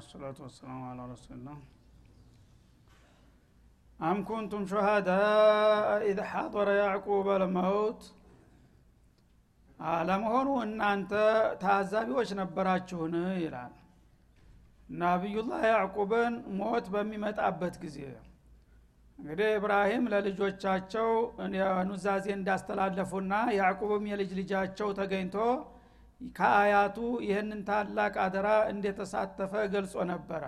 والصلاة والسلام على رسول الله። أم كنتم شهداء إذ حضر يعقوب الموت ለመሆኑ እናንተ ታዛቢዎች ነበራችሁን? ይላል። ነቢዩላህ ያዕቁብን ሞት በሚመጣበት ጊዜ። እንግዲህ ኢብራሂም ለልጆቻቸው ኑዛዜ እንዳስተላለፉና ያዕቁብም የልጅ ልጃቸው ተገኝቶ ከአያቱ ይህንን ታላቅ አደራ እንደተሳተፈ ገልጾ ነበረ።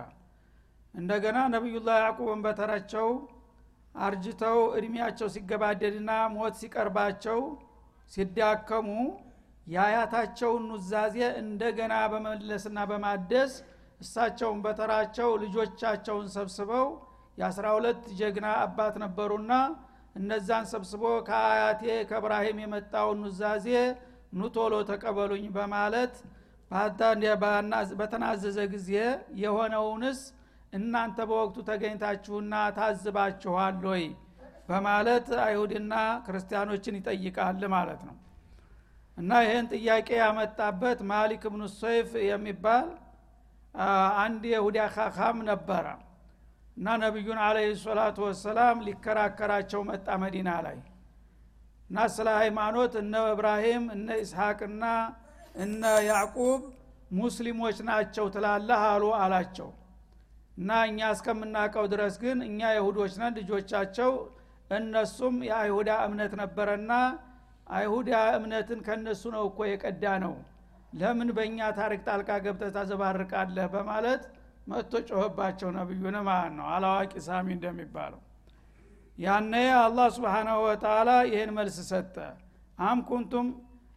እንደገና ነቢዩላህ ያዕቁብን በተራቸው አርጅተው እድሜያቸው ሲገባደድና ሞት ሲቀርባቸው ሲዳከሙ የአያታቸውን ኑዛዜ እንደገና በመለስና በማደስ እሳቸውን በተራቸው ልጆቻቸውን ሰብስበው የአስራ ሁለት ጀግና አባት ነበሩና እነዛን ሰብስቦ ከአያቴ ከእብራሂም የመጣውን ኑዛዜ ኑቶሎ ተቀበሉኝ በማለት በተናዘዘ ጊዜ የሆነውንስ እናንተ በወቅቱ ተገኝታችሁና ታዝባችኋል ወይ? በማለት አይሁድና ክርስቲያኖችን ይጠይቃል ማለት ነው። እና ይህን ጥያቄ ያመጣበት ማሊክ ብኑ ሰይፍ የሚባል አንድ የሁዳ ካካም ነበረ። እና ነቢዩን አለህ ሰላቱ ወሰላም ሊከራከራቸው መጣ መዲና ላይ እና ስለ ሃይማኖት እነ እብራሂም እነ ኢስሐቅና እነ ያዕቁብ ሙስሊሞች ናቸው ትላለህ አሉ አላቸው። እና እኛ እስከምናውቀው ድረስ ግን እኛ አይሁዶች ነን ልጆቻቸው እነሱም የአይሁዳ እምነት ነበረና አይሁዳ እምነትን ከነሱ ነው እኮ የቀዳ ነው ለምን በእኛ ታሪክ ጣልቃ ገብተ ታዘባርቃለህ? በማለት መጥቶ ጮኸባቸው ነቢዩን ማለት ነው። አላዋቂ ሳሚ እንደሚባለው ያነ አላህ ስብሓናሁ ወተላ ይህን መልስ ሰጠ። አም ኩንቱም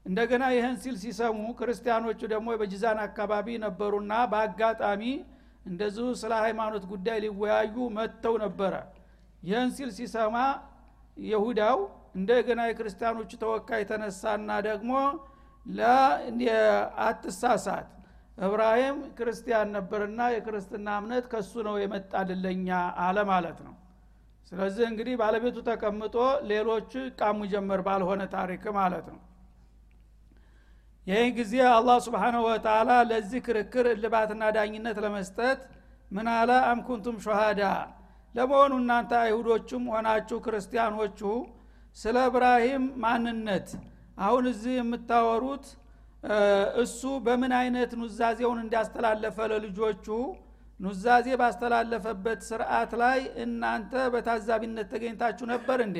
እንደገና ይህን ሲል ሲሰሙ ክርስቲያኖቹ ደግሞ በጅዛን አካባቢ ነበሩና በአጋጣሚ እንደዚሁ ስለ ሃይማኖት ጉዳይ ሊወያዩ መጥተው ነበረ። ይህን ሲል ሲሰማ የሁዳው እንደገና የክርስቲያኖቹ ተወካይ ተነሳና ደግሞ አትሳሳት እብራሂም ክርስቲያን ነበርና የክርስትና እምነት ከሱ ነው የመጣልለኛ አለ ማለት ነው ስለዚህ እንግዲህ ባለቤቱ ተቀምጦ ሌሎቹ ቃሙ ጀመር ባልሆነ ታሪክ ማለት ነው። ይህ ጊዜ አላህ ስብሓንሁ ወተላ ለዚህ ክርክር እልባትና ዳኝነት ለመስጠት ምን አለ? አምኩንቱም ሸሃዳ ለመሆኑ እናንተ አይሁዶቹም ሆናችሁ ክርስቲያኖቹ ስለ እብራሂም ማንነት አሁን እዚህ የምታወሩት እሱ በምን አይነት ኑዛዜውን እንዳስተላለፈ ለልጆቹ ኑዛዜ ባስተላለፈበት ስርዓት ላይ እናንተ በታዛቢነት ተገኝታችሁ ነበር እንዴ?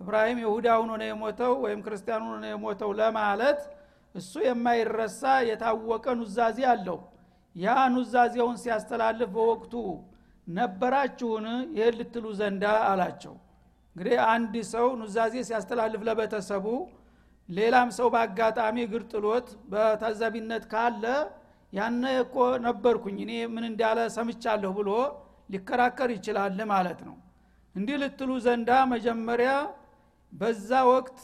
እብራሂም ይሁዳ ሁኖ ነው የሞተው ወይም ክርስቲያን ሁኖ ነው የሞተው ለማለት እሱ የማይረሳ የታወቀ ኑዛዜ አለው። ያ ኑዛዜውን ሲያስተላልፍ በወቅቱ ነበራችሁን? ይህን ልትሉ ዘንዳ አላቸው። እንግዲህ አንድ ሰው ኑዛዜ ሲያስተላልፍ ለቤተሰቡ ሌላም ሰው በአጋጣሚ እግር ጥሎት በታዛቢነት ካለ ያነ እኮ ነበርኩኝ እኔ ምን እንዳለ ሰምቻለሁ ብሎ ሊከራከር ይችላል ማለት ነው። እንዲህ ልትሉ ዘንዳ መጀመሪያ በዛ ወቅት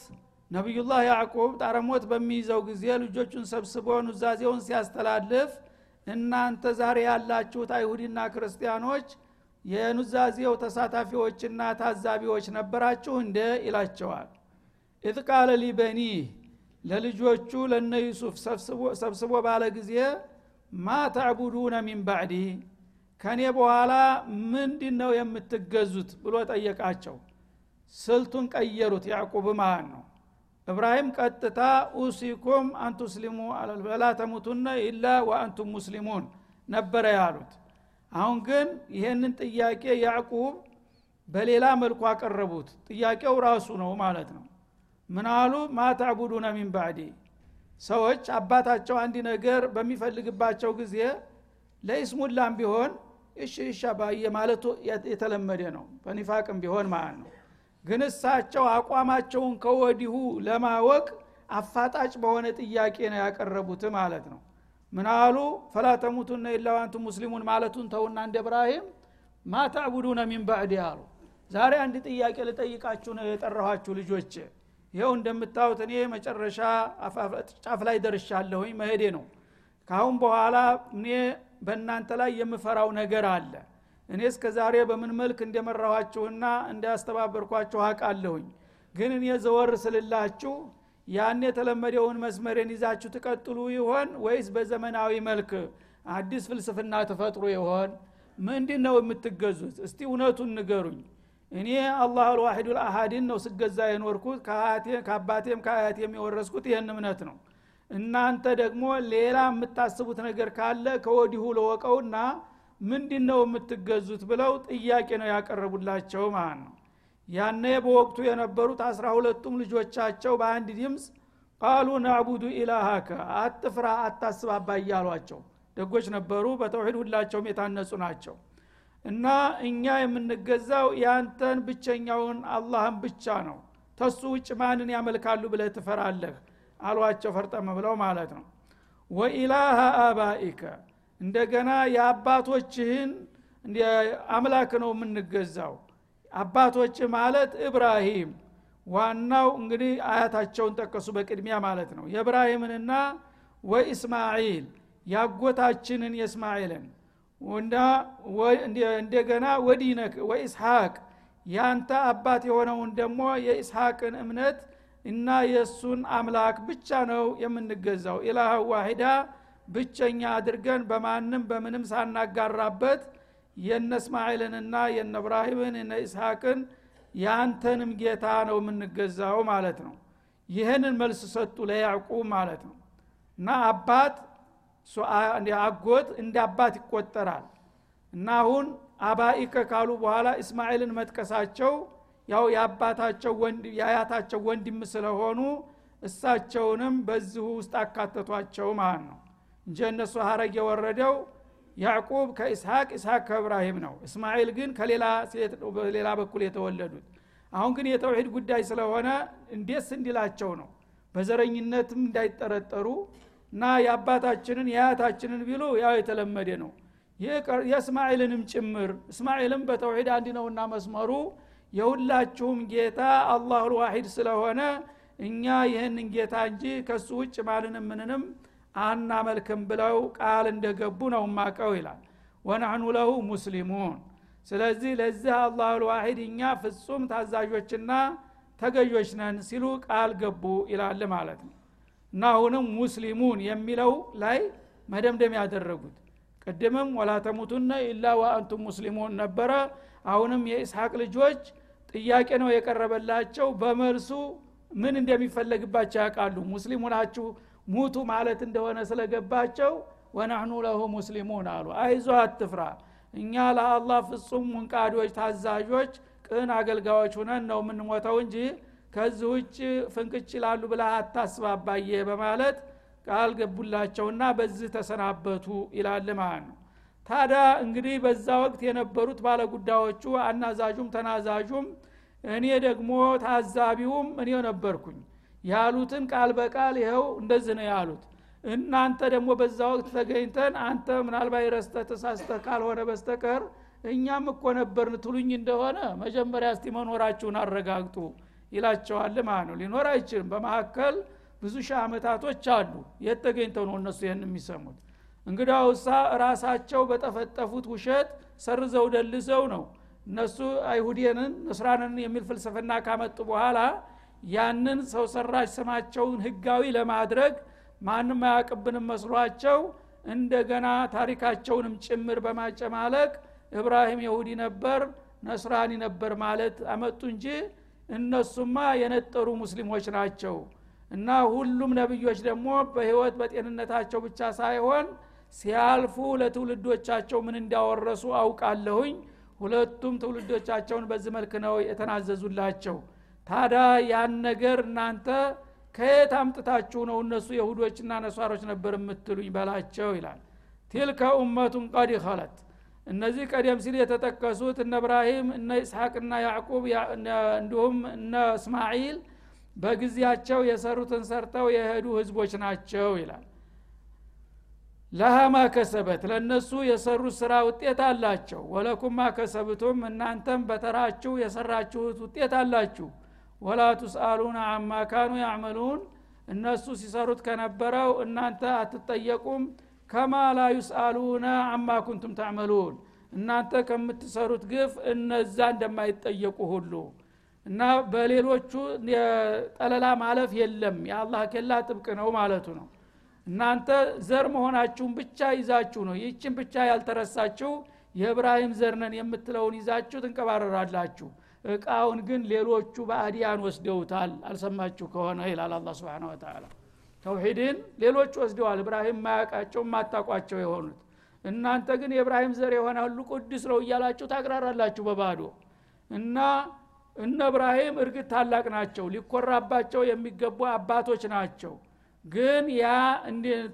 ነቢዩላህ ያዕቁብ ጣረሞት በሚይዘው ጊዜ ልጆቹን ሰብስቦ ኑዛዜውን ሲያስተላልፍ እናንተ ዛሬ ያላችሁት አይሁዲና ክርስቲያኖች የኑዛዜው ተሳታፊዎችና ታዛቢዎች ነበራችሁ እንዴ ይላቸዋል። إذ قال لبنيه ለልጆቹ ለነ ዩሱፍ ሰብስቦ ባለ ጊዜ ما تعبدون من بعدي ከኔ በኋላ ምንድን ነው የምትገዙት? ብሎ ጠየቃቸው። ስልቱን ቀየሩት። ያዕቁብ ማለት ነው? እብራሂም ቀጥታ أوصيكم أن تسلموا ولا تموتن إلا وأنتم مسلمون ነበረ ያሉት። አሁን ግን ይሄንን ጥያቄ ያዕቁብ በሌላ መልኩ አቀረቡት። ጥያቄው ራሱ ነው ማለት ነው። ምን አሉ? ማ ተዕቡዱነ ሚን ባዕዲ ሰዎች አባታቸው አንድ ነገር በሚፈልግባቸው ጊዜ ለኢስሙላም ቢሆን እሺ ባየ ማለቱ የተለመደ ነው። በኒፋቅም ቢሆን ማለት ነው። ግን እሳቸው አቋማቸውን ከወዲሁ ለማወቅ አፋጣጭ በሆነ ጥያቄ ነው ያቀረቡት ማለት ነው። ምን አሉ? فلا تموتن إلا وأنتم مسلمون ማለቱን ተውና እንደ እብራሂም ما تعبدون من بعدي አሉ። ዛሬ አንድ ጥያቄ ልጠይቃችሁ ነው የጠራኋችሁ ልጆቼ ይኸው እንደምታዩት እኔ መጨረሻ ጫፍ ላይ ደርሻለሁኝ መሄዴ ነው። ካሁን በኋላ እኔ በእናንተ ላይ የምፈራው ነገር አለ። እኔ እስከ ዛሬ በምን መልክ እንደመራኋችሁና እንዳስተባበርኳችሁ አቃለሁኝ ግን እኔ ዘወር ስልላችሁ ያን የተለመደውን መስመርን ይዛችሁ ትቀጥሉ ይሆን ወይስ በዘመናዊ መልክ አዲስ ፍልስፍና ተፈጥሮ ይሆን? ምንድን ነው የምትገዙት? እስቲ እውነቱን ንገሩኝ እኔ አላህ አልዋሒዱ ልአሃድን ነው ስገዛ የኖርኩት። ከአባቴም ከአያቴም የወረስኩት ይህን እምነት ነው። እናንተ ደግሞ ሌላ የምታስቡት ነገር ካለ ከወዲሁ ለወቀውና ምንድን ነው የምትገዙት ብለው ጥያቄ ነው ያቀረቡላቸው ማለት ነው። ያነ በወቅቱ የነበሩት አስራ ሁለቱም ልጆቻቸው በአንድ ድምፅ ቃሉ ናዕቡዱ ኢላሃከ አትፍራ አታስብ አባዬ አሏቸው ደጎች ነበሩ። በተውሂድ ሁላቸውም የታነጹ ናቸው እና እኛ የምንገዛው ያንተን ብቸኛውን አላህን ብቻ ነው። ተሱ ውጭ ማንን ያመልካሉ ብለህ ትፈራለህ? አሏቸው ፈርጠም ብለው ማለት ነው። ወኢላሃ አባኢከ እንደገና የአባቶችህን አምላክ ነው የምንገዛው። አባቶች ማለት እብራሂም ዋናው እንግዲህ አያታቸውን ጠቀሱ በቅድሚያ ማለት ነው። የእብራሂምንና ወኢስማዒል ያጎታችንን የእስማኤልን እንደገና ወዲነክ ወኢስሐቅ ያንተ አባት የሆነውን ደግሞ የኢስሐቅን እምነት እና የእሱን አምላክ ብቻ ነው የምንገዛው። ኢላህ ዋሂዳ ብቸኛ አድርገን በማንም በምንም ሳናጋራበት የነ እስማኤልንና የነ እብራሂምን የነ ኢስሐቅን የአንተንም ጌታ ነው የምንገዛው ማለት ነው። ይህንን መልስ ሰጡ ለያዕቁብ ማለት ነው። እና አባት አጎት እንደ አባት ይቆጠራል። እና አሁን አባኢከ ካሉ በኋላ እስማኤልን መጥቀሳቸው ያው የአባታቸው የአያታቸው ወንድም ስለሆኑ እሳቸውንም በዚሁ ውስጥ አካተቷቸው ማለት ነው። እንጂ እነሱ ሀረግ የወረደው ያዕቁብ ከኢስሐቅ ኢስሐቅ ከእብራሂም ነው። እስማኤል ግን ከሌላ ሴት በሌላ በኩል የተወለዱት። አሁን ግን የተውሂድ ጉዳይ ስለሆነ እንዴስ እንዲላቸው ነው? በዘረኝነትም እንዳይጠረጠሩ እና የአባታችንን የአያታችንን ቢሉ ያው የተለመደ ነው። የእስማኤልንም ጭምር እስማኤልም በተውሂድ አንድ ነውና መስመሩ የሁላችሁም ጌታ አላሁ ልዋሂድ ስለሆነ እኛ ይህንን ጌታ እንጂ ከሱ ውጭ ማንንም ምንንም አናመልክም ብለው ቃል እንደገቡ ነው ማቀው ይላል። ወናህኑ ለሁ ሙስሊሙን። ስለዚህ ለዚህ አላሁ ልዋሂድ እኛ ፍጹም ታዛዦችና ተገዦች ነን ሲሉ ቃል ገቡ ይላል ማለት ነው እና አሁንም ሙስሊሙን የሚለው ላይ መደምደም ያደረጉት። ቅድምም ወላ ተሙቱነ ኢላ ወአንቱም ሙስሊሙን ነበረ። አሁንም የኢስሐቅ ልጆች ጥያቄ ነው የቀረበላቸው። በመልሱ ምን እንደሚፈለግባቸው ያውቃሉ። ሙስሊሙ ናችሁ ሙቱ ማለት እንደሆነ ስለገባቸው ወናህኑ ለሁ ሙስሊሙን አሉ። አይዞ አትፍራ። እኛ ለአላህ ፍጹም ሙንቃዶች ታዛዦች ቅን አገልጋዮች ሁነን ነው የምንሞተው እንጂ ከዚህ ውጭ ፍንቅጭ ላሉ ብላ አታስብ አባዬ በማለት ቃል ገቡላቸውና በዚህ ተሰናበቱ ይላል ማለት ነው። ታዲያ እንግዲህ በዛ ወቅት የነበሩት ባለጉዳዮቹ አናዛዡም ተናዛዡም እኔ ደግሞ ታዛቢውም እኔ ነበርኩኝ ያሉትን ቃል በቃል ይኸው እንደዚህ ነው ያሉት። እናንተ ደግሞ በዛ ወቅት ተገኝተን አንተ ምናልባት ረስተ ተሳስተ ካልሆነ በስተቀር እኛም እኮ ነበርን ትሉኝ እንደሆነ መጀመሪያ እስቲ መኖራችሁን አረጋግጡ ይላቸዋል ማለት ነው። ሊኖር አይችልም። በመካከል ብዙ ሺህ ዓመታቶች አሉ። የት ተገኝተው ነው እነሱ ይህን የሚሰሙት? እንግዳውሳ ራሳቸው በጠፈጠፉት ውሸት ሰርዘው ደልዘው ነው እነሱ አይሁዴንን እስራንን የሚል ፍልስፍና ካመጡ በኋላ ያንን ሰው ሰራሽ ስማቸውን ህጋዊ ለማድረግ ማንም አያቅብንም መስሏቸው እንደገና ታሪካቸውንም ጭምር በማጨማለቅ እብራሂም የሁዲ ነበር ነስራኒ ነበር ማለት አመጡ እንጂ እነሱማ የነጠሩ ሙስሊሞች ናቸው። እና ሁሉም ነብዮች ደግሞ በህይወት በጤንነታቸው ብቻ ሳይሆን ሲያልፉ ለትውልዶቻቸው ምን እንዳወረሱ አውቃለሁኝ። ሁለቱም ትውልዶቻቸውን በዚህ መልክ ነው የተናዘዙላቸው። ታዲያ ያን ነገር እናንተ ከየት አምጥታችሁ ነው እነሱ የሁዶችና ነሷሮች ነበር የምትሉኝ? በላቸው ይላል። ቲልከ ኡመቱን ቀድ ኸለት እነዚህ ቀደም ሲል የተጠቀሱት እነ እብራሂም እነ ኢስሐቅና ያዕቁብ እንዲሁም እነ እስማዒል በጊዜያቸው የሰሩትን ሰርተው የሄዱ ህዝቦች ናቸው ይላል። ለሃማ ከሰበት ለእነሱ የሰሩት ስራ ውጤት አላቸው። ወለኩም ማከሰብቱም እናንተም በተራችሁ የሰራችሁት ውጤት አላችሁ። ወላ ቱስአሉን አማ ያዕመሉን እነሱ ሲሰሩት ከነበረው እናንተ አትጠየቁም ከማ ላ ዩስአሉነ አማ ኩንቱም ታዕመሉን እናንተ ከምትሰሩት ግፍ እነዛ እንደማይጠየቁ ሁሉ እና በሌሎቹ ጠለላ ማለፍ የለም። የአላህ ኬላ ጥብቅ ነው ማለቱ ነው። እናንተ ዘር መሆናችሁን ብቻ ይዛችሁ ነው። ይችን ብቻ ያልተረሳችሁ የእብራሂም ዘር ነን የምትለውን ይዛችሁ ትንቀባረራላችሁ። እቃውን ግን ሌሎቹ በአዲያን ወስደውታል። አልሰማችሁ ከሆነ ይላል አላ ስብን ወተላ ተውሂድን ሌሎች ወስደዋል። እብራሂም ማያውቃቸው ማታቋቸው የሆኑት እናንተ ግን የእብራሂም ዘር የሆነ ሁሉ ቅዱስ ነው እያላችሁ ታቅራራላችሁ በባዶ። እና እነ እብራሂም እርግጥ ታላቅ ናቸው ሊኮራባቸው የሚገቡ አባቶች ናቸው። ግን ያ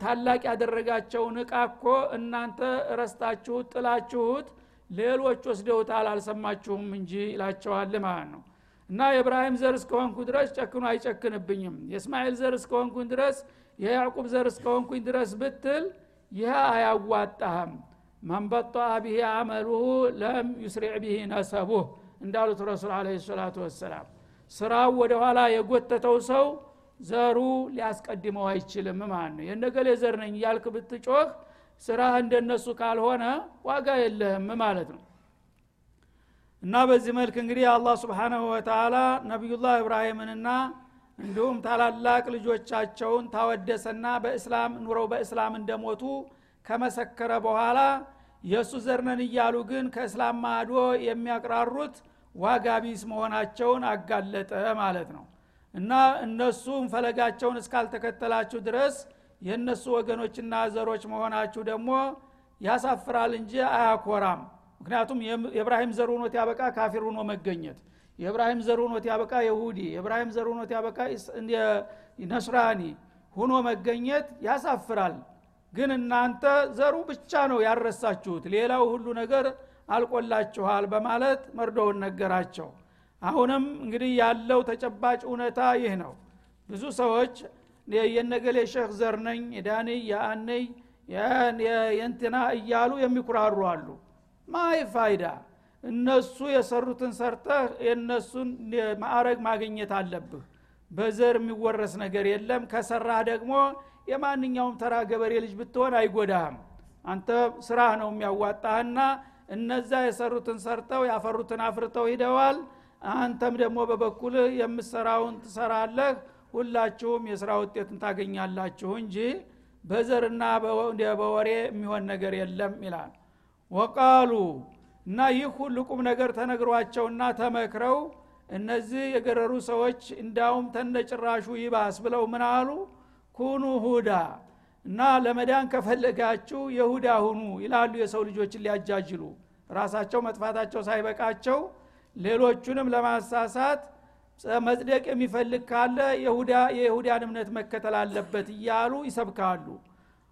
ታላቅ ያደረጋቸውን እቃ እኮ እናንተ ረስታችሁት ጥላችሁት ሌሎች ወስደውታል አልሰማችሁም እንጂ ይላቸዋል ማለት ነው እና የእብራሂም ዘር እስከሆንኩ ድረስ ጨክኑ አይጨክንብኝም። የእስማኤል ዘር እስከሆንኩኝ ድረስ የያዕቁብ ዘር እስከሆንኩኝ ድረስ ብትል ይህ አያዋጣህም። መንበጧ ብሄ አመሉሁ ለም ዩስሪዕ ብሄ ነሰቡህ እንዳሉት ረሱል አለ ሰላቱ ወሰላም። ስራው ወደኋላ የጎተተው ሰው ዘሩ ሊያስቀድመው አይችልም ማለት ነው። የነገሌ ዘር ነኝ እያልክ ብትጮህ ስራ እንደነሱ ካልሆነ ዋጋ የለህም ማለት ነው እና በዚህ መልክ እንግዲህ አላህ ስብሓናሁ ወተላ ነቢዩላህ እብራሂምንና እንዲሁም ታላላቅ ልጆቻቸውን ታወደሰና በእስላም ኑረው በእስላም እንደሞቱ ከመሰከረ በኋላ የእሱ ዘርነን እያሉ ግን ከእስላም ማዶ የሚያቅራሩት ዋጋ ቢስ መሆናቸውን አጋለጠ ማለት ነው። እና እነሱም ፈለጋቸውን እስካልተከተላችሁ ድረስ የእነሱ ወገኖችና ዘሮች መሆናችሁ ደግሞ ያሳፍራል እንጂ አያኮራም ምክንያቱም የእብራሂም ዘር ሆኖት ያበቃ ካፊር ሆኖ መገኘት። የእብራሂም ዘር ሆኖት ያበቃ የሁዲ የእብራሂም ዘር ሆኖት ያበቃ ነስራኒ ሁኖ መገኘት ያሳፍራል። ግን እናንተ ዘሩ ብቻ ነው ያረሳችሁት ሌላው ሁሉ ነገር አልቆላችኋል በማለት መርዶውን ነገራቸው። አሁንም እንግዲህ ያለው ተጨባጭ እውነታ ይህ ነው። ብዙ ሰዎች የነገሌ ሼክ ዘር ነኝ የዳንይ የአነይ የእንትና እያሉ የሚኩራሩ አሉ ማይ ፋይዳ? እነሱ የሰሩትን ሰርተህ የእነሱን ማዕረግ ማግኘት አለብህ። በዘር የሚወረስ ነገር የለም። ከሰራህ ደግሞ የማንኛውም ተራ ገበሬ ልጅ ብትሆን አይጎዳህም። አንተ ስራህ ነው የሚያዋጣህና እነዛ የሰሩትን ሰርተው ያፈሩትን አፍርተው ሂደዋል። አንተም ደግሞ በበኩልህ የምሰራውን ትሰራለህ። ሁላችሁም የስራ ውጤትን ታገኛላችሁ እንጂ በዘርና በወሬ የሚሆን ነገር የለም ይላል ወቃሉ እና ይህ ሁሉ ቁም ነገር ተነግሯቸውና ተመክረው እነዚህ የገረሩ ሰዎች እንዳውም ተነጭራሹ ይባስ ብለው ምን አሉ? ኩኑ ሁዳ እና ለመዳን ከፈለጋችሁ የሁዳ ሁኑ ይላሉ የሰው ልጆችን ሊያጃጅሉ። ራሳቸው መጥፋታቸው ሳይበቃቸው ሌሎቹንም ለማሳሳት መጽደቅ የሚፈልግ ካለ የይሁዳን እምነት መከተል አለበት እያሉ ይሰብካሉ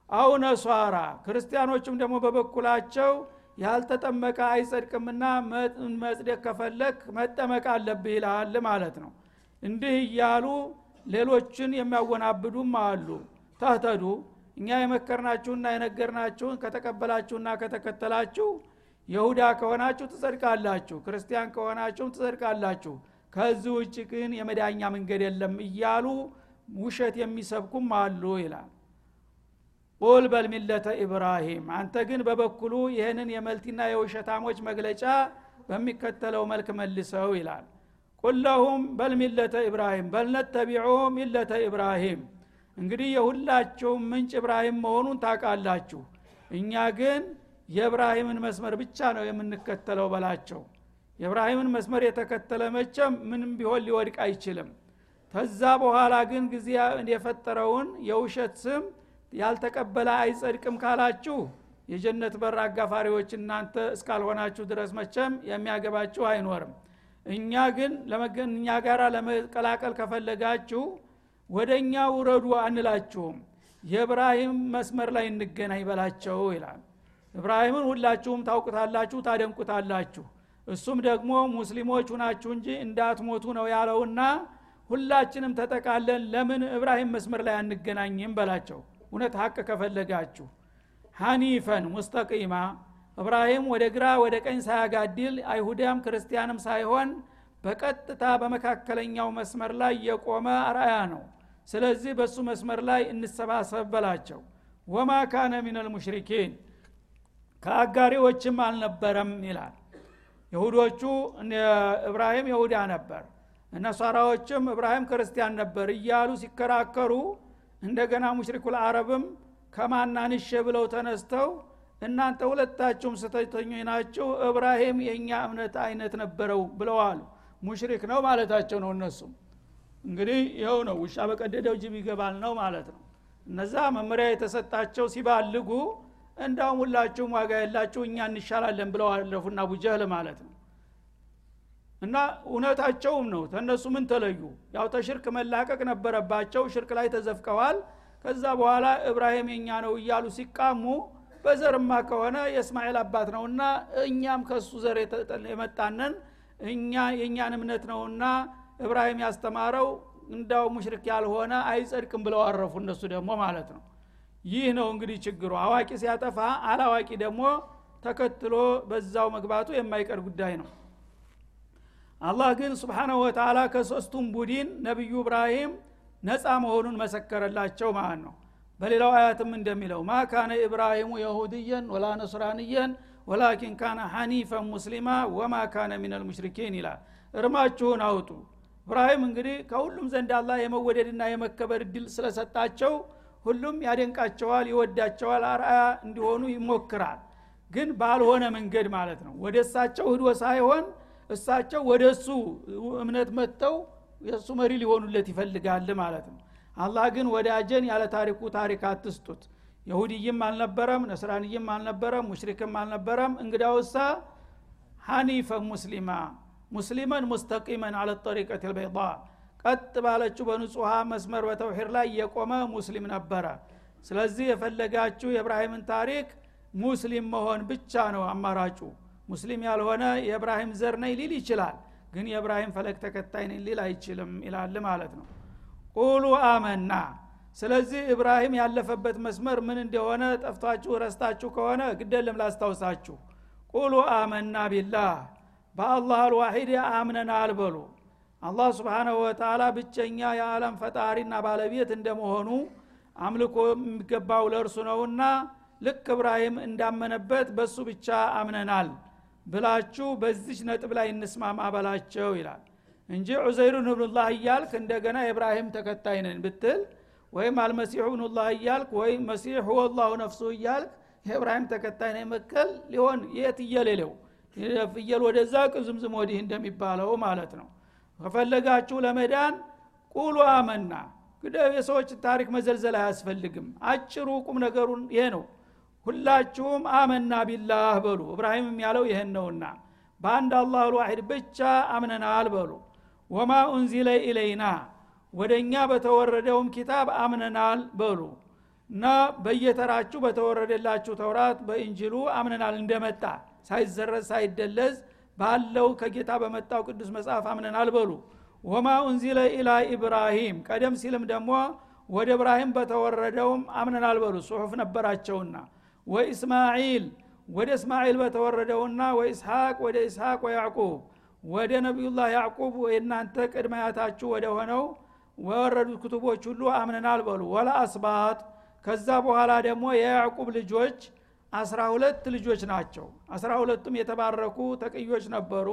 አው ነሷራ ክርስቲያኖችም ደግሞ በበኩላቸው ያልተጠመቀ አይጸድቅምና መጽደቅ ከፈለግ መጠመቅ አለብህ ይልሃል ማለት ነው። እንዲህ እያሉ ሌሎችን የሚያወናብዱም አሉ። ተህተዱ። እኛ የመከርናችሁና የነገርናችሁን ከተቀበላችሁና ከተከተላችሁ የሁዳ ከሆናችሁ ትጸድቃላችሁ ክርስቲያን ከሆናችሁም ትጸድቃላችሁ። ከዚህ ውጭ ግን የመዳኛ መንገድ የለም እያሉ ውሸት የሚሰብኩም አሉ ይላል ቁል በልሚለተ ኢብራሂም። አንተ ግን በበኩሉ ይህንን የመልቲና የውሸታሞች መግለጫ በሚከተለው መልክ መልሰው ይላል። ቁል ለሁም በልሚለተ ኢብራሂም በልነተቢዑ ሚለተ ኢብራሂም። እንግዲህ የሁላችሁም ምንጭ ኢብራሂም መሆኑን ታውቃላችሁ። እኛ ግን የእብራሂምን መስመር ብቻ ነው የምንከተለው በላቸው። የእብራሂምን መስመር የተከተለ መቸም ምንም ቢሆን ሊወድቅ አይችልም። ከዛ በኋላ ግን ጊዜ የፈጠረውን የውሸት ስም ያልተቀበለ አይጸድቅም ካላችሁ የጀነት በር አጋፋሪዎች እናንተ እስካልሆናችሁ ድረስ መቸም የሚያገባችሁ አይኖርም። እኛ ግን እኛ ጋር ለመቀላቀል ከፈለጋችሁ ወደ እኛ ውረዱ አንላችሁም። የእብራሂም መስመር ላይ እንገናኝ በላቸው ይላል። እብራሂምን ሁላችሁም ታውቁታላችሁ ታደንቁታላችሁ። እሱም ደግሞ ሙስሊሞች ሁናችሁ እንጂ እንዳትሞቱ ነው ያለውና ሁላችንም ተጠቃለን ለምን እብራሂም መስመር ላይ አንገናኝም በላቸው እውነት ሀቅ ከፈለጋችሁ። ሐኒፈን ሙስተቂማ እብራሂም ወደ ግራ ወደ ቀኝ ሳያጋድል አይሁዳም ክርስቲያንም ሳይሆን በቀጥታ በመካከለኛው መስመር ላይ የቆመ አርአያ ነው። ስለዚህ በእሱ መስመር ላይ እንሰባሰብ በላቸው። ወማ ካነ ሚነል ሙሽሪኪን ከአጋሪዎችም አልነበረም ይላል። ይሁዶቹ እብራሂም ይሁዳ ነበር ነሷራዎችም እብራሂም ክርስቲያን ነበር እያሉ ሲከራከሩ እንደገና ሙሽሪኩል አረብም ከማናንሸ ብለው ተነስተው እናንተ ሁለታችሁም ስተኞች ናችሁ እብራሂም የእኛ እምነት አይነት ነበረው ብለዋሉ ሙሽሪክ ነው ማለታቸው ነው እነሱም እንግዲህ ይኸው ነው ውሻ በቀደደው ጅብ ይገባል ነው ማለት ነው። እነዛ መመሪያ የተሰጣቸው ሲባልጉ እንዳውም ሁላችሁም ዋጋ የላችሁ እኛ እንሻላለን ብለው አለፉና ቡጀህል ማለት ነው እና እውነታቸውም ነው። ተነሱ ምን ተለዩ? ያው ተሽርክ መላቀቅ ነበረባቸው። ሽርክ ላይ ተዘፍቀዋል። ከዛ በኋላ እብራሂም የኛ ነው እያሉ ሲቃሙ በዘርማ ከሆነ የእስማኤል አባት ነውና እኛም ከሱ ዘር የመጣነን እኛ የእኛን እምነት ነውና እብራሂም ያስተማረው እንዳው ሙሽሪክ ያልሆነ አይጸድቅም ብለው አረፉ እነሱ ደግሞ ማለት ነው። ይህ ነው እንግዲህ ችግሩ። አዋቂ ሲያጠፋ አላዋቂ ደግሞ ተከትሎ በዛው መግባቱ የማይቀር ጉዳይ ነው አላህ ግን ስብሓናሁ ወተላ ከሶስቱም ቡድን ነቢዩ እብራሂም ነፃ መሆኑን መሰከረላቸው ማለት ነው። በሌላው አያትም እንደሚለው ማ ካነ ኢብራሂሙ የሁድየን ወላ ነስራንየን ወላኪን ካነ ሐኒፈን ሙስሊማ ወማ ካነ ሚነል ሙሽሪኪን ይላል። እርማችሁን አውጡ። እብራሂም እንግዲህ ከሁሉም ዘንድ አላህ የመወደድና የመከበር እድል ስለሰጣቸው ሁሉም ያደንቃቸዋል ይወዳቸዋል አርአያ እንዲሆኑ ይሞክራል። ግን ባልሆነ መንገድ ማለት ነው። ወደ እሳቸው ህዶ ሳይሆን እሳቸው ወደ እሱ እምነት መጥተው የእሱ መሪ ሊሆኑለት ይፈልጋል ማለት ነው። አላህ ግን ወዳጀን ያለ ታሪኩ ታሪክ አትስጡት። የሁድይም አልነበረም ነስራንይም አልነበረም ሙሽሪክም አልነበረም። እንግዳውሳ ሐኒፈን ሙስሊማ ሙስሊመን ሙስተቂመን አለ ጠሪቀት ልበይዳ። ቀጥ ባለችው በንጹሐ መስመር በተውሒድ ላይ የቆመ ሙስሊም ነበረ። ስለዚህ የፈለጋችሁ የእብራሂምን ታሪክ ሙስሊም መሆን ብቻ ነው አማራጩ ሙስሊም ያልሆነ የእብራሂም ዘር ነኝ ሊል ይችላል ግን የእብራሂም ፈለግ ተከታይ ነኝ ሊል አይችልም ይላል ማለት ነው። ቁሉ አመና። ስለዚህ እብራሂም ያለፈበት መስመር ምን እንደሆነ ጠፍቷችሁ ረስታችሁ ከሆነ ግደለም ላስታውሳችሁ። ቁሉ አመና ቢላህ። በአላህ አልዋሒድ አምነናል በሉ። አላህ ስብሓናሁ ወተላ ብቸኛ የዓለም ፈጣሪና ባለቤት እንደመሆኑ አምልኮ የሚገባው ለእርሱ ነውና ልክ እብራሂም እንዳመነበት በሱ ብቻ አምነናል ብላችሁ በዚች ነጥብ ላይ እንስማማ በላቸው ይላል። እንጂ ዑዘይሩን እብኑላህ እያልክ እንደገና የእብራሂም ተከታይ ነን ብትል ወይም አልመሲሑ እብኑላህ እያልክ ወይም መሲሕ ወላሁ ነፍሱ እያልክ የእብራሂም ተከታይ ነኝ መከል ሊሆን የት እየሌለው? ፍየል ወደዛ ቅዝምዝም ወዲህ እንደሚባለው ማለት ነው። ከፈለጋችሁ ለመዳን ቁሉ አመና። ግደ የሰዎችን ታሪክ መዘልዘል አያስፈልግም። አጭሩ ቁም ነገሩን ይሄ ነው ሁላችሁም አመና ቢላህ በሉ። እብራሂም ያለው ይህን ነውና በአንድ አላህ ልዋሒድ ብቻ አምነናል በሉ። ወማ ኡንዚለ ኢለይና ወደ እኛ በተወረደውም ኪታብ አምነናል በሉ። እና በየተራችሁ በተወረደላችሁ ተውራት በእንጅሉ አምነናል እንደመጣ ሳይዘረዝ ሳይደለዝ ባለው ከጌታ በመጣው ቅዱስ መጽሐፍ አምነናል በሉ። ወማ ኡንዚለ ኢላ ኢብራሂም ቀደም ሲልም ደግሞ ወደ እብራሂም በተወረደውም አምነናል በሉ። ጽሑፍ ነበራቸውና ወኢስማዒል ወደ እስማዒል በተወረደውና ወኢስሐቅ ወደ ኢስሐቅ ወያዕቁብ ወደ ነቢዩላህ ያዕቁብ የእናንተ ቅድማያታችሁ ወደ ሆነው ወረዱት ክቱቦች ሁሉ አምነናል በሉ። ወላ አስባት ከዛ በኋላ ደግሞ የያዕቁብ ልጆች አስራ ሁለት ልጆች ናቸው። አስራ ሁለቱም የተባረኩ ተቅዮች ነበሩ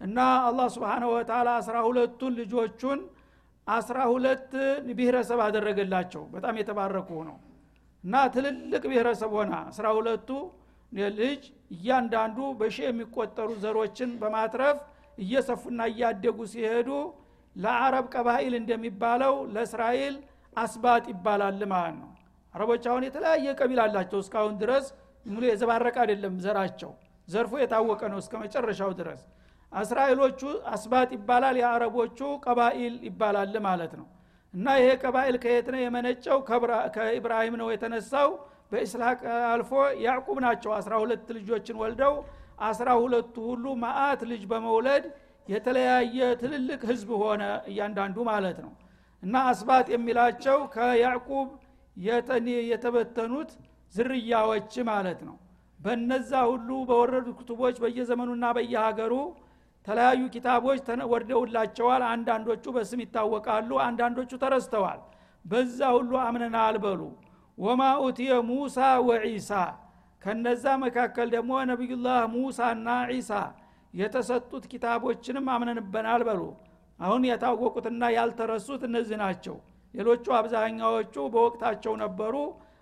እና አላህ ስብሓነሁ ወተላ አስራ ሁለቱን ልጆቹን አስራ ሁለት ብሔረሰብ አደረገላቸው። በጣም የተባረኩ ነው እና ትልልቅ ብሔረሰብ ሆና አስራ ሁለቱ ልጅ እያንዳንዱ በሺ የሚቆጠሩ ዘሮችን በማትረፍ እየሰፉና እያደጉ ሲሄዱ ለአረብ ቀባኢል እንደሚባለው ለእስራኤል አስባጥ ይባላል ማለት ነው። አረቦች አሁን የተለያየ ቀቢል አላቸው። እስካሁን ድረስ ሙሉ የዘባረቀ አይደለም ዘራቸው። ዘርፎ የታወቀ ነው እስከ መጨረሻው ድረስ። እስራኤሎቹ አስባጥ ይባላል የአረቦቹ ቀባኢል ይባላል ማለት ነው እና ይሄ ቀባኢል ከየት ነው የመነጨው? ከኢብራሂም ነው የተነሳው። በኢስሐቅ አልፎ ያዕቁብ ናቸው አስራ ሁለት ልጆችን ወልደው። አስራ ሁለቱ ሁሉ ማአት ልጅ በመውለድ የተለያየ ትልልቅ ህዝብ ሆነ እያንዳንዱ ማለት ነው። እና አስባት የሚላቸው ከያዕቁብ የተበተኑት ዝርያዎች ማለት ነው። በነዛ ሁሉ በወረዱ ክቱቦች በየዘመኑና በየሀገሩ ተለያዩ ኪታቦች ወርደውላቸዋል። አንዳንዶቹ በስም ይታወቃሉ አንዳንዶቹ ተረስተዋል። በዛ ሁሉ አምነና አልበሉ ወማ ኡትየ ሙሳ ወዒሳ ከነዛ መካከል ደግሞ ነቢዩላህ ሙሳና ዒሳ የተሰጡት ኪታቦችንም አምነንበናል በሉ። አሁን የታወቁትና ያልተረሱት እነዚህ ናቸው። ሌሎቹ አብዛኛዎቹ በወቅታቸው ነበሩ።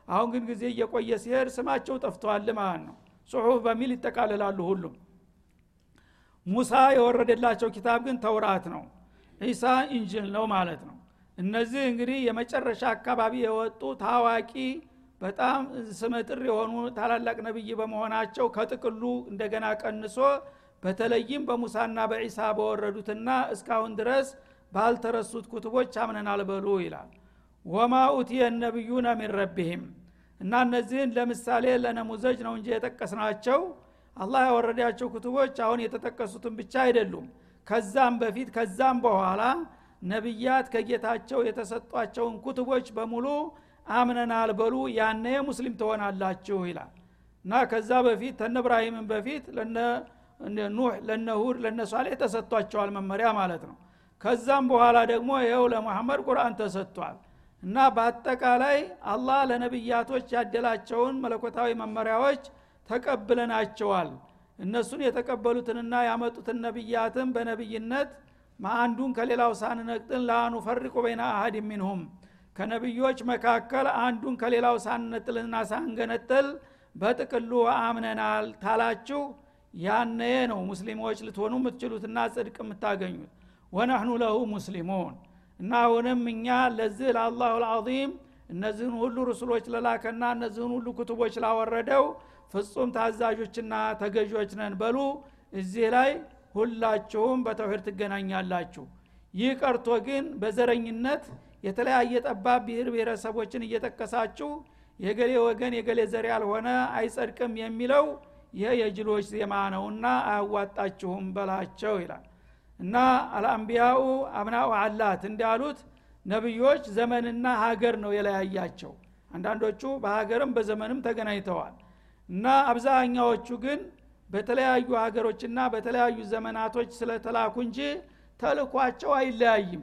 አሁን ግን ጊዜ እየቆየ ሲሄድ ስማቸው ጠፍተዋል ማለት ነው። ጽሑፍ በሚል ይጠቃልላሉ ሁሉም ሙሳ የወረደላቸው ኪታብ ግን ተውራት ነው። ዒሳ ኢንጅል ነው ማለት ነው። እነዚህ እንግዲህ የመጨረሻ አካባቢ የወጡ ታዋቂ በጣም ስመጥር የሆኑ ታላላቅ ነብይ በመሆናቸው ከጥቅሉ እንደገና ቀንሶ በተለይም በሙሳና በዒሳ በወረዱትና እስካሁን ድረስ ባልተረሱት ኩትቦች አምነናል በሉ ይላል። ወማ ኡትየ ነቢዩነ ሚን ረቢህም እና እነዚህን ለምሳሌ ለነሙዘጅ ነው እንጂ የጠቀስናቸው አላህ ያወረዳቸው ኩትቦች አሁን የተጠቀሱትን ብቻ አይደሉም። ከዛም በፊት ከዛም በኋላ ነቢያት ከጌታቸው የተሰጧቸውን ኩትቦች በሙሉ አምነናል በሉ ያነ ሙስሊም ትሆናላችሁ ይላል። እና ከዛ በፊት ተነ እብራሂምን በፊት ኑህ ለነ ሁድ ለነ ሷሌህ ተሰጥቷቸዋል መመሪያ ማለት ነው። ከዛም በኋላ ደግሞ ይኸው ለመሐመድ ቁርአን ተሰጥቷል። እና በአጠቃላይ አላህ ለነቢያቶች ያደላቸውን መለኮታዊ መመሪያዎች ተቀብለናቸዋል። እነሱን የተቀበሉትንና ያመጡትን ነቢያትን በነቢይነት አንዱን ከሌላው ሳንነቅጥን ላኑ ፈሪቁ በይና አሀድ ሚንሁም። ከነቢዮች መካከል አንዱን ከሌላው ሳንነጥልና ሳንገነጥል በጥቅሉ አምነናል ታላችሁ። ያነ ነው ሙስሊሞች ልትሆኑ የምትችሉትና ጽድቅ የምታገኙት። ወነህኑ ለሁ ሙስሊሙን። እና አሁንም እኛ ለዚህ ለአላሁ ልዓዚም እነዚህን ሁሉ ርሱሎች ለላከና እነዚህን ሁሉ ክቱቦች ላወረደው ፍጹም ታዛዦችና ተገዦች ነን በሉ። እዚህ ላይ ሁላችሁም በተውሂድ ትገናኛላችሁ። ይህ ቀርቶ ግን በዘረኝነት የተለያየ ጠባብ ብሔር ብሔረሰቦችን እየጠቀሳችሁ የገሌ ወገን የገሌ ዘር ያልሆነ አይጸድቅም የሚለው ይህ የጅሎች ዜማ ነውና አያዋጣችሁም በላቸው ይላል። እና አልአንቢያኡ አብናኡ አላት እንዳሉት ነቢዮች ዘመንና ሀገር ነው የለያያቸው። አንዳንዶቹ በሀገርም በዘመንም ተገናኝተዋል እና አብዛኛዎቹ ግን በተለያዩ ሀገሮችና በተለያዩ ዘመናቶች ስለተላኩ እንጂ ተልኳቸው አይለያይም።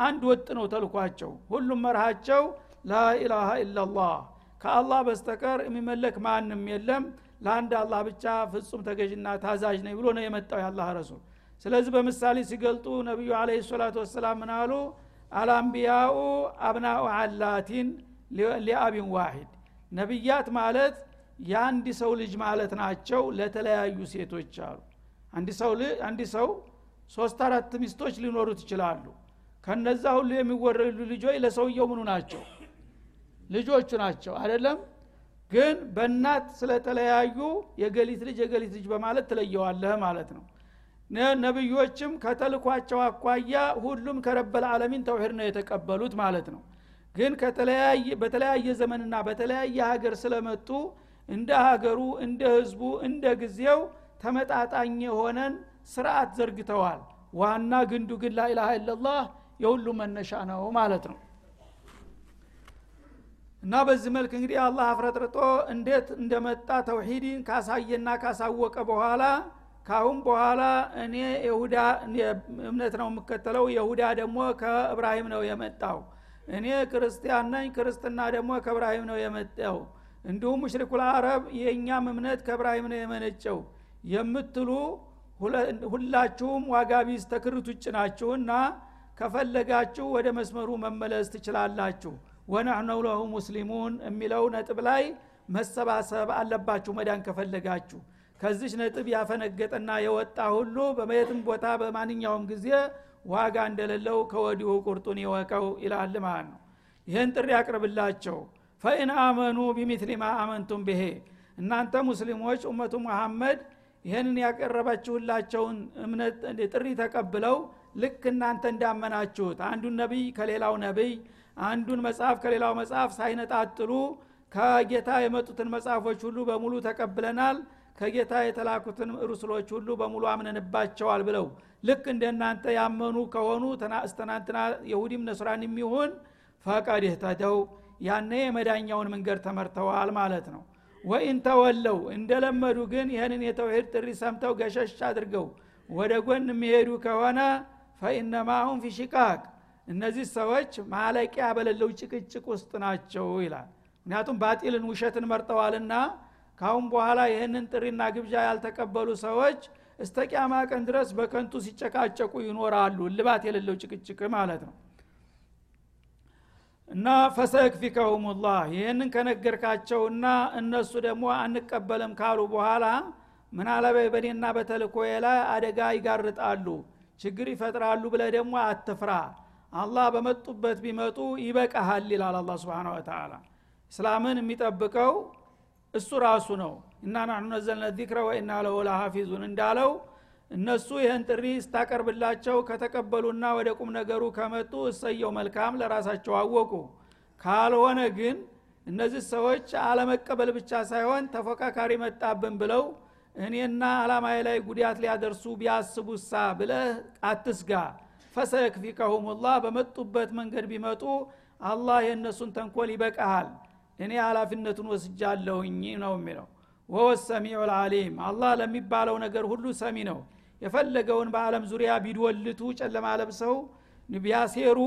አንድ ወጥ ነው ተልኳቸው። ሁሉም መርሃቸው ላኢላሃ ኢላላህ ከአላህ በስተቀር የሚመለክ ማንም የለም። ለአንድ አላህ ብቻ ፍጹም ተገዥና ታዛዥ ነኝ ብሎ ነው የመጣው የአላህ ረሱል። ስለዚህ በምሳሌ ሲገልጡ ነቢዩ አለ ሰላቱ ወሰላም ምናሉ አልአንቢያኡ አብናኡ አላቲን ሊአቢን ዋሂድ። ነቢያት ማለት የአንድ ሰው ልጅ ማለት ናቸው ለተለያዩ ሴቶች አሉ። አንድ ሰው አንድ ሰው ሶስት አራት ሚስቶች ሊኖሩት ይችላሉ። ከነዛ ሁሉ የሚወረዱ ልጆች ለሰውየው ምኑ ናቸው? ልጆቹ ናቸው። አይደለም? ግን በእናት ስለተለያዩ የገሊት ልጅ የገሊት ልጅ በማለት ትለየዋለህ ማለት ነው። ነቢዮችም ከተልኳቸው አኳያ ሁሉም ከረበል ዓለሚን ተውሂድ ነው የተቀበሉት ማለት ነው። ግን በተለያየ ዘመንና በተለያየ ሀገር ስለመጡ እንደ ሀገሩ እንደ ህዝቡ እንደ ጊዜው ተመጣጣኝ የሆነን ስርዓት ዘርግተዋል። ዋና ግንዱ ግን ላኢላሃ ኢላላህ የሁሉ መነሻ ነው ማለት ነው። እና በዚህ መልክ እንግዲህ አላህ አፍረጥርጦ እንዴት እንደመጣ ተውሂድን ካሳየና ካሳወቀ በኋላ ካሁን በኋላ እኔ የሁዳ እምነት ነው የምከተለው። የሁዳ ደግሞ ከእብራሂም ነው የመጣው። እኔ ክርስቲያን ነኝ ክርስትና ደግሞ ከእብራሂም ነው የመጣው እንዲሁም ሙሽሪኩል አረብ የእኛም እምነት ከእብራሂም ነው የመነጨው። የምትሉ ሁላችሁም ዋጋ ቢስ ተክርት ውጭ ናችሁና ከፈለጋችሁ ወደ መስመሩ መመለስ ትችላላችሁ። ወነሕኑ ለሁ ሙስሊሙን የሚለው ነጥብ ላይ መሰባሰብ አለባችሁ መዳን ከፈለጋችሁ። ከዚች ነጥብ ያፈነገጠና የወጣ ሁሉ በመየትም ቦታ በማንኛውም ጊዜ ዋጋ እንደሌለው ከወዲሁ ቁርጡን ይወቀው ይላል ማለት ነው። ይህን ጥሪ ያቅርብላቸው ፈኢን አመኑ ቢሚትሊ ማ አመንቱም ብሄ። እናንተ ሙስሊሞች ኡመቱ መሐመድ ይህንን ያቀረባችሁላቸውን እምነት ጥሪ ተቀብለው ልክ እናንተ እንዳመናችሁት አንዱን ነቢይ ከሌላው ነቢይ አንዱን መጽሐፍ ከሌላው መጽሐፍ ሳይነጣጥሉ ከጌታ የመጡትን መጽሐፎች ሁሉ በሙሉ ተቀብለናል ከጌታ የተላኩትን ሩስሎች ሁሉ በሙሉ አምነንባቸዋል ብለው ልክ እንደናንተ ያመኑ ከሆኑ እስተናንትና የሁዲም ነስራን የሚሆን ፈቀድ እህተደው ያነ የመዳኛውን መንገድ ተመርተዋል ማለት ነው። ወኢን ተወለው እንደለመዱ ግን ይህንን የተውሂድ ጥሪ ሰምተው ገሸሽ አድርገው ወደ ጎን የሚሄዱ ከሆነ ፈኢነማሁም ፊ ሽቃቅ እነዚህ ሰዎች ማለቂያ በሌለው ጭቅጭቅ ውስጥ ናቸው ይላል። ምክንያቱም ባጢልን ውሸትን መርጠዋልና ካሁን በኋላ ይህንን ጥሪና ግብዣ ያልተቀበሉ ሰዎች እስተ ቂያማ ቀን ድረስ በከንቱ ሲጨቃጨቁ ይኖራሉ። ልባት የሌለው ጭቅጭቅ ማለት ነው እና ፈሰክፊከሁም ላህ ይህንን ከነገርካቸውና እነሱ ደግሞ አንቀበልም ካሉ በኋላ ምናለበ በእኔና በተልኮዬ ላይ አደጋ ይጋርጣሉ ችግር ይፈጥራሉ ብለ ደግሞ አትፍራ። አላህ በመጡበት ቢመጡ ይበቃሃል ይላል አላ ስብን ወተላ እስላምን የሚጠብቀው እሱ ራሱ ነው። እና ናኑ ነዘልነ ዚክረ ወኢና ለሁ ለሐፊዙን እንዳለው እነሱ ይህን ጥሪ ስታቀርብላቸው ከተቀበሉና ወደ ቁም ነገሩ ከመጡ እሰየው መልካም ለራሳቸው አወቁ። ካልሆነ ግን እነዚህ ሰዎች አለመቀበል ብቻ ሳይሆን ተፎካካሪ መጣብን ብለው እኔና አላማዬ ላይ ጉዳት ሊያደርሱ ቢያስቡሳ ብለህ አትስጋ። ፈሰየክፊከሁም ላህ በመጡበት መንገድ ቢመጡ አላህ የእነሱን ተንኮል ይበቃሃል። እኔ ኃላፊነቱን ወስጃለሁኝ ነው የሚለው። ወወ ሰሚዑ ልአሊም አላህ ለሚባለው ነገር ሁሉ ሰሚ ነው የፈለገውን በአለም ዙሪያ ቢድወልቱ ጨለማ ለብሰው ቢያሴሩ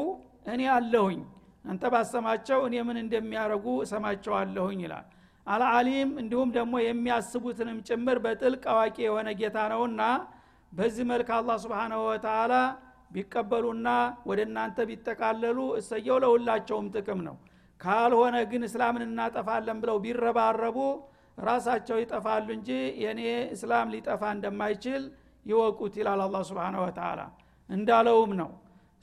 እኔ አለሁኝ። አንተ ባሰማቸው እኔ ምን እንደሚያደረጉ እሰማቸዋለሁኝ ይላል። አልአሊም እንዲሁም ደግሞ የሚያስቡትንም ጭምር በጥልቅ አዋቂ የሆነ ጌታ ነውና በዚህ መልክ አላህ ስብንሁ ወተላ ቢቀበሉና ወደ እናንተ ቢጠቃለሉ እሰየው ለሁላቸውም ጥቅም ነው። ካልሆነ ግን እስላምን እናጠፋለን ብለው ቢረባረቡ ራሳቸው ይጠፋሉ እንጂ የኔ እስላም ሊጠፋ እንደማይችል ይወቁት ይላል አላ ስብን ወተላ እንዳለውም ነው።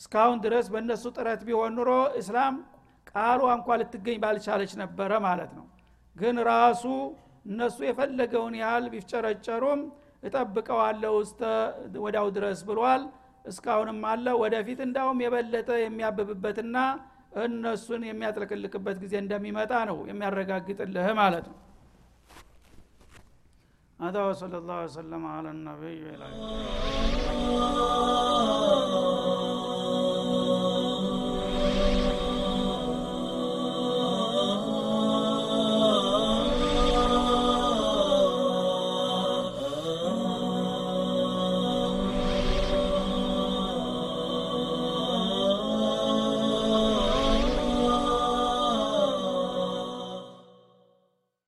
እስካሁን ድረስ በእነሱ ጥረት ቢሆን ኑሮ እስላም ቃሏ እንኳ ልትገኝ ባልቻለች ነበረ ማለት ነው። ግን ራሱ እነሱ የፈለገውን ያህል ቢፍጨረጨሩም እጠብቀዋለሁ እስተ ወዳው ድረስ ብሏል። እስካሁንም አለ። ወደፊት እንዳውም የበለጠ የሚያብብበትና እነሱን የሚያጥለቅልቅበት ጊዜ እንደሚመጣ ነው የሚያረጋግጥልህ ማለት ነው هذا وصلى الله وسلم على النبي